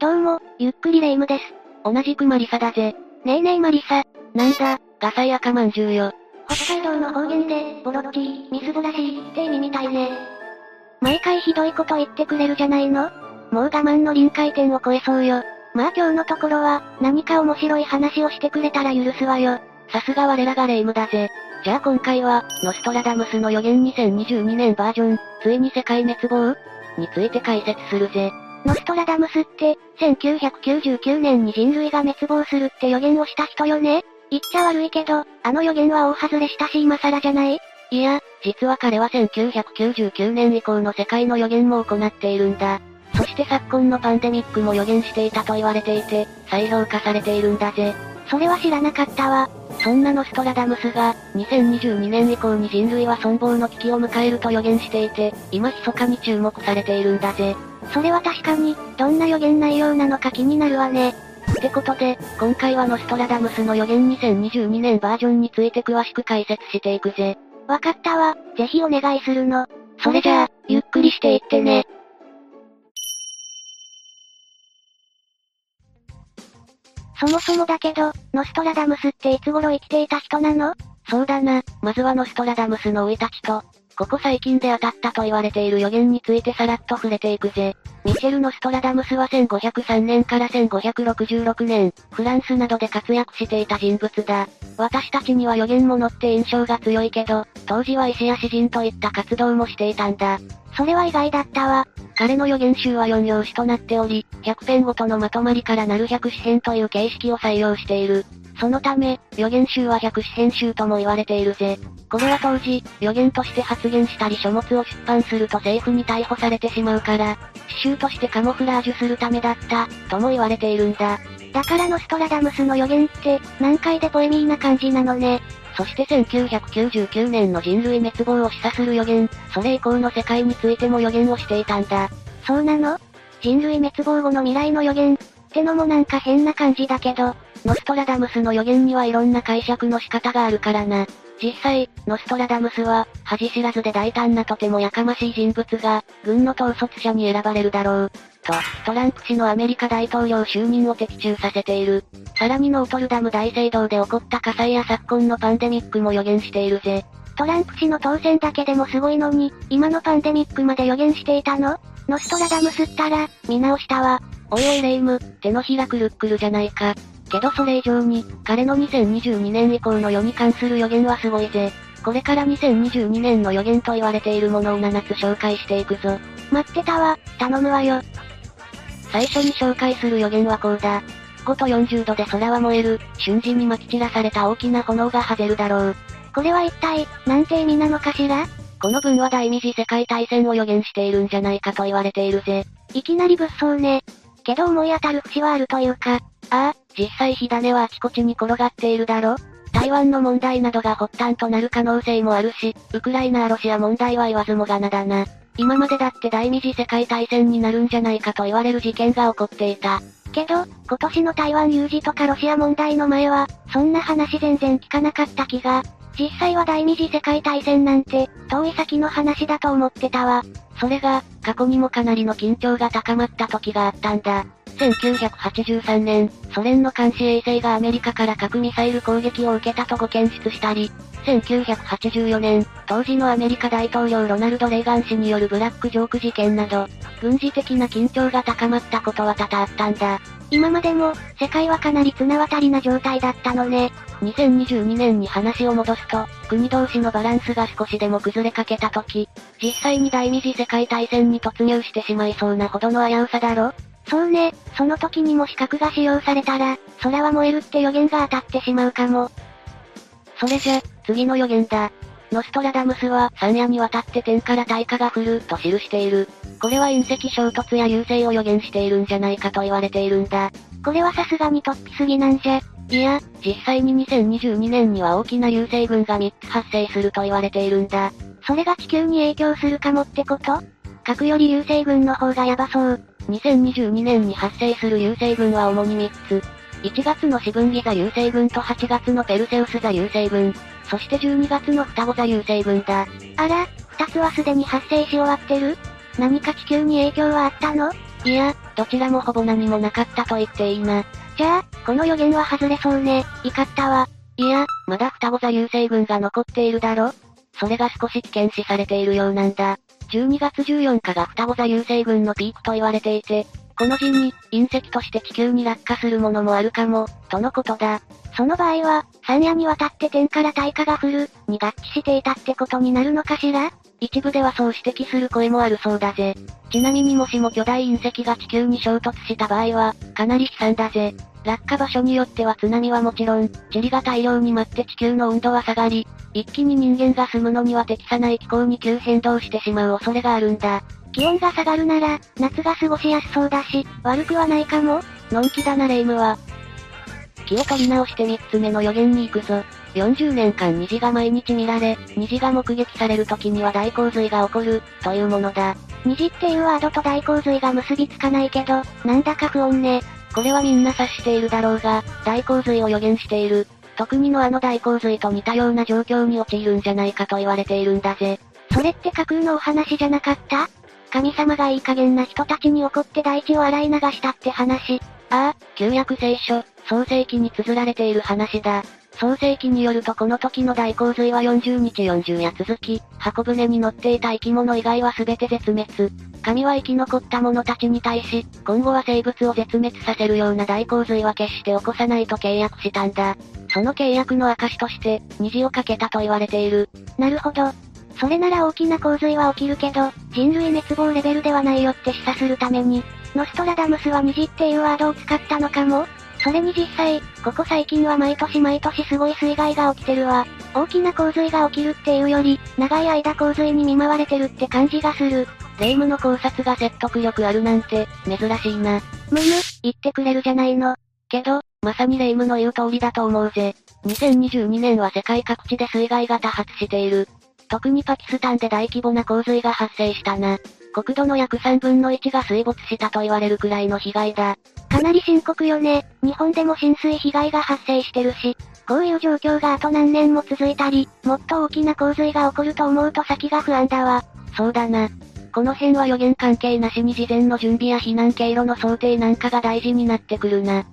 どうも、ゆっくりレ夢ムです。同じくマリサだぜ。ねえねえマリサ。なんだ、ガサイ赤まんじゅうよ。北海道の方言で、ボロッティ、みすぼらしいって意味みたいね。毎回ひどいこと言ってくれるじゃないの？もう我慢の臨界点を超えそうよ。まあ今日のところは、何か面白い話をしてくれたら許すわよ。さすが我らがレ夢ムだぜ。じゃあ今回は、ノストラダムスの予言2022年バージョン、ついに世界滅亡？について解説するぜ。ノストラダムスって、1999年に人類が滅亡するって予言をした人よね？言っちゃ悪いけど、あの予言は大外れしたし今更じゃない？いや、実は彼は1999年以降の世界の予言も行っているんだ。そして昨今のパンデミックも予言していたと言われていて、再評価されているんだぜ。それは知らなかったわ。そんなノストラダムスが、2022年以降に人類は存亡の危機を迎えると予言していて、今密かに注目されているんだぜ。それは確かに、どんな予言内容なのか気になるわね。ってことで、今回はノストラダムスの予言2022年バージョンについて詳しく解説していくぜ。わかったわ、ぜひお願いするの。それじゃあ、ゆっくりしていってね。そもそもだけど、ノストラダムスっていつ頃生きていた人なの？そうだな、まずはノストラダムスの生い立ちと、ここ最近で当たったと言われている予言についてさらっと触れていくぜ。ミシェル・ノストラダムスは1503年から1566年、フランスなどで活躍していた人物だ。私たちには予言者って印象が強いけど、当時は医師や詩人といった活動もしていたんだ。それは意外だったわ。彼の予言集は4用紙となっており、100編ごとのまとまりからなる100紙編という形式を採用している。そのため、予言集は百紙編集とも言われているぜ。これは当時、予言として発言したり書物を出版すると政府に逮捕されてしまうから、詩集としてカモフラージュするためだった、とも言われているんだ。だからノストラダムスの予言って、難解でポエミーな感じなのね。そして1999年の人類滅亡を示唆する予言、それ以降の世界についても予言をしていたんだ。そうなの？人類滅亡後の未来の予言、ってのもなんか変な感じだけど、ノストラダムスの予言にはいろんな解釈の仕方があるからな。実際、ノストラダムスは、恥知らずで大胆なとてもやかましい人物が、軍の統率者に選ばれるだろう。と、トランプ氏のアメリカ大統領就任を的中させている。さらにノートルダム大聖堂で起こった火災や昨今のパンデミックも予言しているぜ。トランプ氏の当選だけでもすごいのに、今のパンデミックまで予言していたの？ノストラダムスったら、見直したわ。おいおいレイム、手のひらくるっくるじゃないか。けどそれ以上に、彼の2022年以降の世に関する予言はすごいぜ。これから2022年の予言と言われているものを7つ紹介していくぞ。待ってたわ、頼むわよ。最初に紹介する予言はこうだ。5と40度で空は燃える、瞬時に撒き散らされた大きな炎がはぜるだろう。これは一体、なんて意味なのかしら？この文は第二次世界大戦を予言しているんじゃないかと言われているぜ。いきなり物騒ね。けど思い当たる節はあるというか、ああ、実際火種はあちこちに転がっているだろ？台湾の問題などが発端となる可能性もあるし、ウクライナロシア問題は言わずもがなだな。今までだって第二次世界大戦になるんじゃないかと言われる事件が起こっていた。けど、今年の台湾有事とかロシア問題の前は、そんな話全然聞かなかった気が。実際は第二次世界大戦なんて、遠い先の話だと思ってたわ。それが、過去にもかなりの緊張が高まった時があったんだ。1983年、ソ連の監視衛星がアメリカから核ミサイル攻撃を受けたとご検出したり、1984年、当時のアメリカ大統領ロナルド・レーガン氏によるブラックジョーク事件など、軍事的な緊張が高まったことは多々あったんだ。今までも、世界はかなり綱渡りな状態だったのね。2022年に話を戻すと、国同士のバランスが少しでも崩れかけた時、実際に第二次世界大戦に突入してしまいそうなほどの危うさだろそうね、その時にも資格が使用されたら、空は燃えるって予言が当たってしまうかも。それじゃ、次の予言だ。ノストラダムスは、山夜にわたって天から大火が降る、と記している。これは隕石衝突や流星を予言しているんじゃないかと言われているんだ。これはさすがに突飛すぎなんじゃ。いや、実際に2022年には大きな流星群が3つ発生すると言われているんだ。それが地球に影響するかもってこと核より流星群の方がヤバそう。2022年に発生する流星群は主に3つ。1月の四分ギザ流星群と8月のペルセウス座流星群。そして12月の双子座流星群だ。あら、2つはすでに発生し終わってる？何か地球に影響はあったの？いや、どちらもほぼ何もなかったと言っていいな。じゃあ、この予言は外れそうね。怒ったわ。いや、まだ双子座流星群が残っているだろそれが少し危険視されているようなんだ。12月14日が双子座流星群のピークと言われていて、この陣に、隕石として地球に落下するものもあるかも、とのことだ。その場合は、山夜にわたって天から大火が降る、に合致していたってことになるのかしら？一部ではそう指摘する声もあるそうだぜ。ちなみにもしも巨大隕石が地球に衝突した場合は、かなり悲惨だぜ。落下場所によっては津波はもちろん、塵が大量に舞って地球の温度は下がり、一気に人間が住むのには適さない気候に急変動してしまう恐れがあるんだ。気温が下がるなら、夏が過ごしやすそうだし、悪くはないかものんきだなレイムは。気を取り直して三つ目の予言に行くぞ。40年間虹が毎日見られ、虹が目撃される時には大洪水が起こる、というものだ。虹っていうワードと大洪水が結びつかないけど、なんだか不穏ね。これはみんな察しているだろうが、大洪水を予言している。特にのあの大洪水と似たような状況に陥るんじゃないかと言われているんだぜ。それって架空のお話じゃなかった？神様がいい加減な人たちに怒って大地を洗い流したって話。ああ、旧約聖書、創世記に綴られている話だ。創世記によるとこの時の大洪水は40日40夜続き、箱舟に乗っていた生き物以外は全て絶滅。神は生き残った者たちに対し、今後は生物を絶滅させるような大洪水は決して起こさないと契約したんだ。その契約の証として、虹をかけたと言われている。なるほど。それなら大きな洪水は起きるけど、人類滅亡レベルではないよって示唆するために、ノストラダムスは虹っていうワードを使ったのかもそれに実際、ここ最近は毎年毎年すごい水害が起きてるわ。大きな洪水が起きるっていうより、長い間洪水に見舞われてるって感じがする。霊夢の考察が説得力あるなんて、珍しいな。むむ、言ってくれるじゃないの。けど、まさに霊夢の言う通りだと思うぜ。2022年は世界各地で水害が多発している。特にパキスタンで大規模な洪水が発生したな。国土の約3分の1が水没したと言われるくらいの被害だ。かなり深刻よね。日本でも浸水被害が発生してるし、こういう状況があと何年も続いたり、もっと大きな洪水が起こると思うと先が不安だわ。そうだな。この辺は予言関係なしに事前の準備や避難経路の想定なんかが大事になってくるな。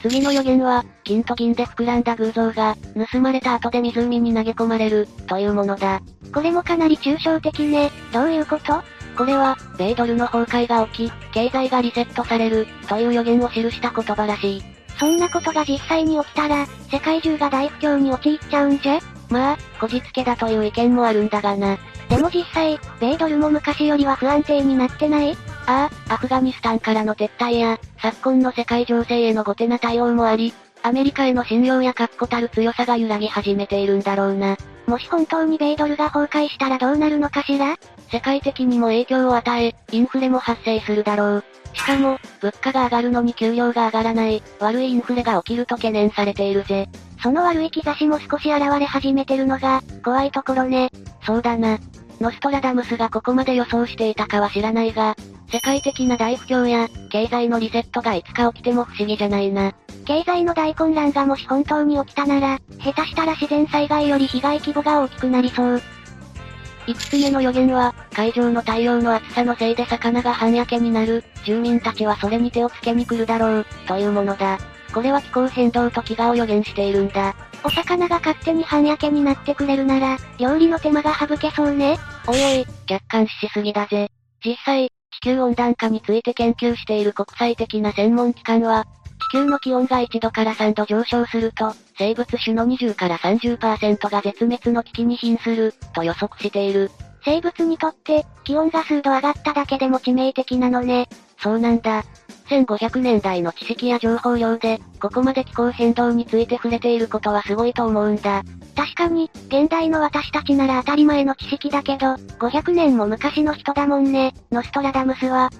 次の予言は、金と銀で膨らんだ偶像が、盗まれた後で湖に投げ込まれる、というものだ。これもかなり抽象的ね。どういうこと？これは、米ドルの崩壊が起き、経済がリセットされる、という予言を記した言葉らしい。そんなことが実際に起きたら、世界中が大不況に陥っちゃうんじゃ？まあ、こじつけだという意見もあるんだがな。でも実際、米ドルも昔よりは不安定になってない？ああ、アフガニスタンからの撤退や、昨今の世界情勢への後手な対応もあり、アメリカへの信用や確固たる強さが揺らぎ始めているんだろうな。もし本当に米ドルが崩壊したらどうなるのかしら？世界的にも影響を与え、インフレも発生するだろう。しかも、物価が上がるのに給料が上がらない、悪いインフレが起きると懸念されているぜ。その悪い兆しも少し現れ始めてるのが、怖いところね。そうだな。ノストラダムスがここまで予想していたかは知らないが、世界的な大不況や、経済のリセットがいつか起きても不思議じゃないな。経済の大混乱がもし本当に起きたなら、下手したら自然災害より被害規模が大きくなりそう。5つ目の予言は、海上の太陽の暑さのせいで魚が半焼けになる、住民たちはそれに手をつけに来るだろう、というものだ。これは気候変動と飢餓を予言しているんだ。お魚が勝手に半焼けになってくれるなら、料理の手間が省けそうね。おいおい、客観視しすぎだぜ。実際、地球温暖化について研究している国際的な専門機関は、地球の気温が1度から3度上昇すると、生物種の20から30%が絶滅の危機に瀕する、と予測している。生物にとって、気温が数度上がっただけでも致命的なのね。そうなんだ。1500年代の知識や情報量で、ここまで気候変動について触れていることはすごいと思うんだ。確かに、現代の私たちなら当たり前の知識だけど、500年も昔の人だもんね、ノストラダムスは。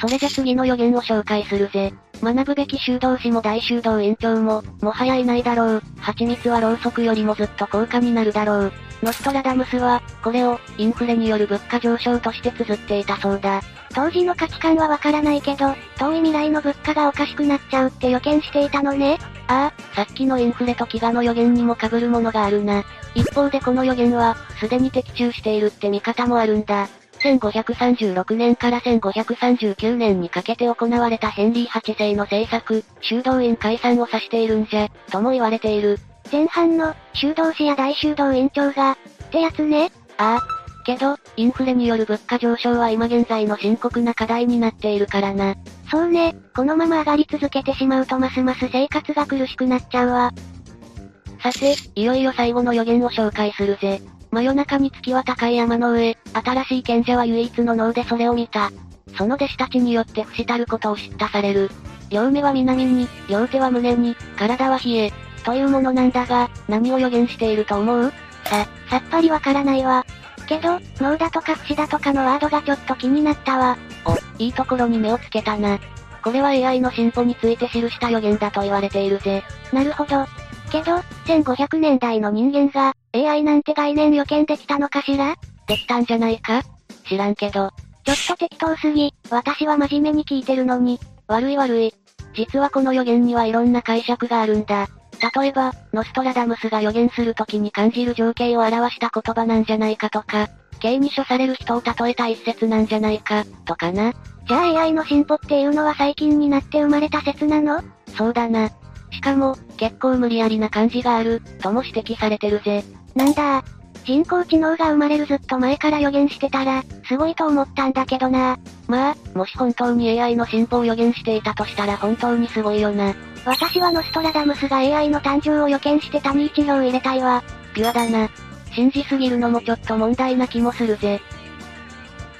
それじゃ次の予言を紹介するぜ。学ぶべき修道士も大修道院長も、もはやいないだろう。蜂蜜はろうそくよりもずっと高価になるだろう。ノストラダムスは、これを、インフレによる物価上昇として綴っていたそうだ。当時の価値観はわからないけど、遠い未来の物価がおかしくなっちゃうって予見していたのね。ああ、さっきのインフレと飢餓の予言にも被るものがあるな。一方でこの予言は、すでに的中しているって見方もあるんだ。1536年から1539年にかけて行われたヘンリー8世の政策、修道院解散を指しているんじゃ、とも言われている。前半の、修道士や大修道院長が、ってやつね。ああ。けど、インフレによる物価上昇は今現在の深刻な課題になっているからな。そうね、このまま上がり続けてしまうとますます生活が苦しくなっちゃうわ。さて、いよいよ最後の予言を紹介するぜ。真夜中に月は高い山の上、新しい賢者は唯一の脳でそれを見た。その弟子たちによって不死たることを知ったされる。両目は南に、両手は胸に、体は冷え、というものなんだが、何を予言していると思う？さ、さっぱりわからないわ。けど、脳だとか不死だとかのワードがちょっと気になったわ。お、いいところに目をつけたな。これは AI の進歩について記した予言だと言われているぜ。なるほど。けど、1500年代の人間が、AI なんて概念予見できたのかしら？できたんじゃないか？知らんけど。ちょっと適当すぎ、私は真面目に聞いてるのに。悪い悪い。実はこの予言にはいろんな解釈があるんだ。例えば、ノストラダムスが予言するときに感じる情景を表した言葉なんじゃないかとか、刑に処される人を例えた一説なんじゃないか、とかな。じゃあ AI の進歩っていうのは最近になって生まれた説なの？そうだな。しかも、結構無理やりな感じがある、とも指摘されてるぜ。なんだ人工知能が生まれるずっと前から予言してたら、すごいと思ったんだけどな。まあ、もし本当に AI の進歩を予言していたとしたら本当にすごいよな。私はノストラダムスが AI の誕生を予見して他に一票入れたいわ。ピュアだな。信じすぎるのもちょっと問題な気もするぜ。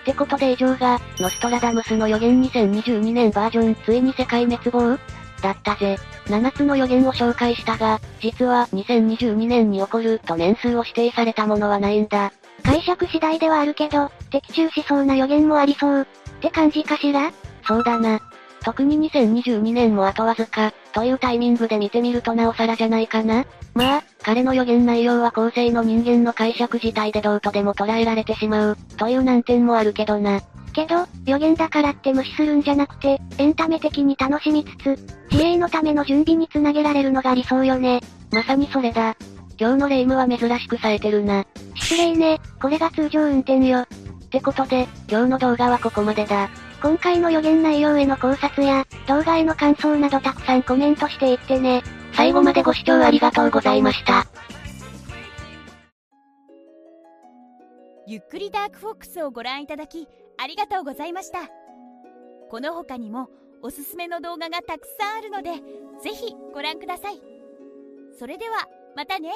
ってことで以上が、ノストラダムスの予言2022年バージョン、ついに世界滅亡？だったぜ。7つの予言を紹介したが、実は2022年に起こると年数を指定されたものはないんだ。解釈次第ではあるけど、的中しそうな予言もありそう、って感じかしら？そうだな。特に2022年もあとわずか、というタイミングで見てみるとなおさらじゃないかな。まあ、彼の予言内容は後世の人間の解釈自体でどうとでも捉えられてしまう、という難点もあるけどな。けど、予言だからって無視するんじゃなくて、エンタメ的に楽しみつつ、自衛のための準備につなげられるのが理想よね。まさにそれだ。今日の霊夢は珍しく冴えてるな。失礼ね、これが通常運転よ。ってことで、今日の動画はここまでだ。今回の予言内容への考察や、動画への感想などたくさんコメントしていってね。最後までご視聴ありがとうございました。ゆっくりダークフォックスをご覧いただき、ありがとうございました。この他にもおすすめの動画がたくさんあるので、ぜひご覧ください。それでは、またね。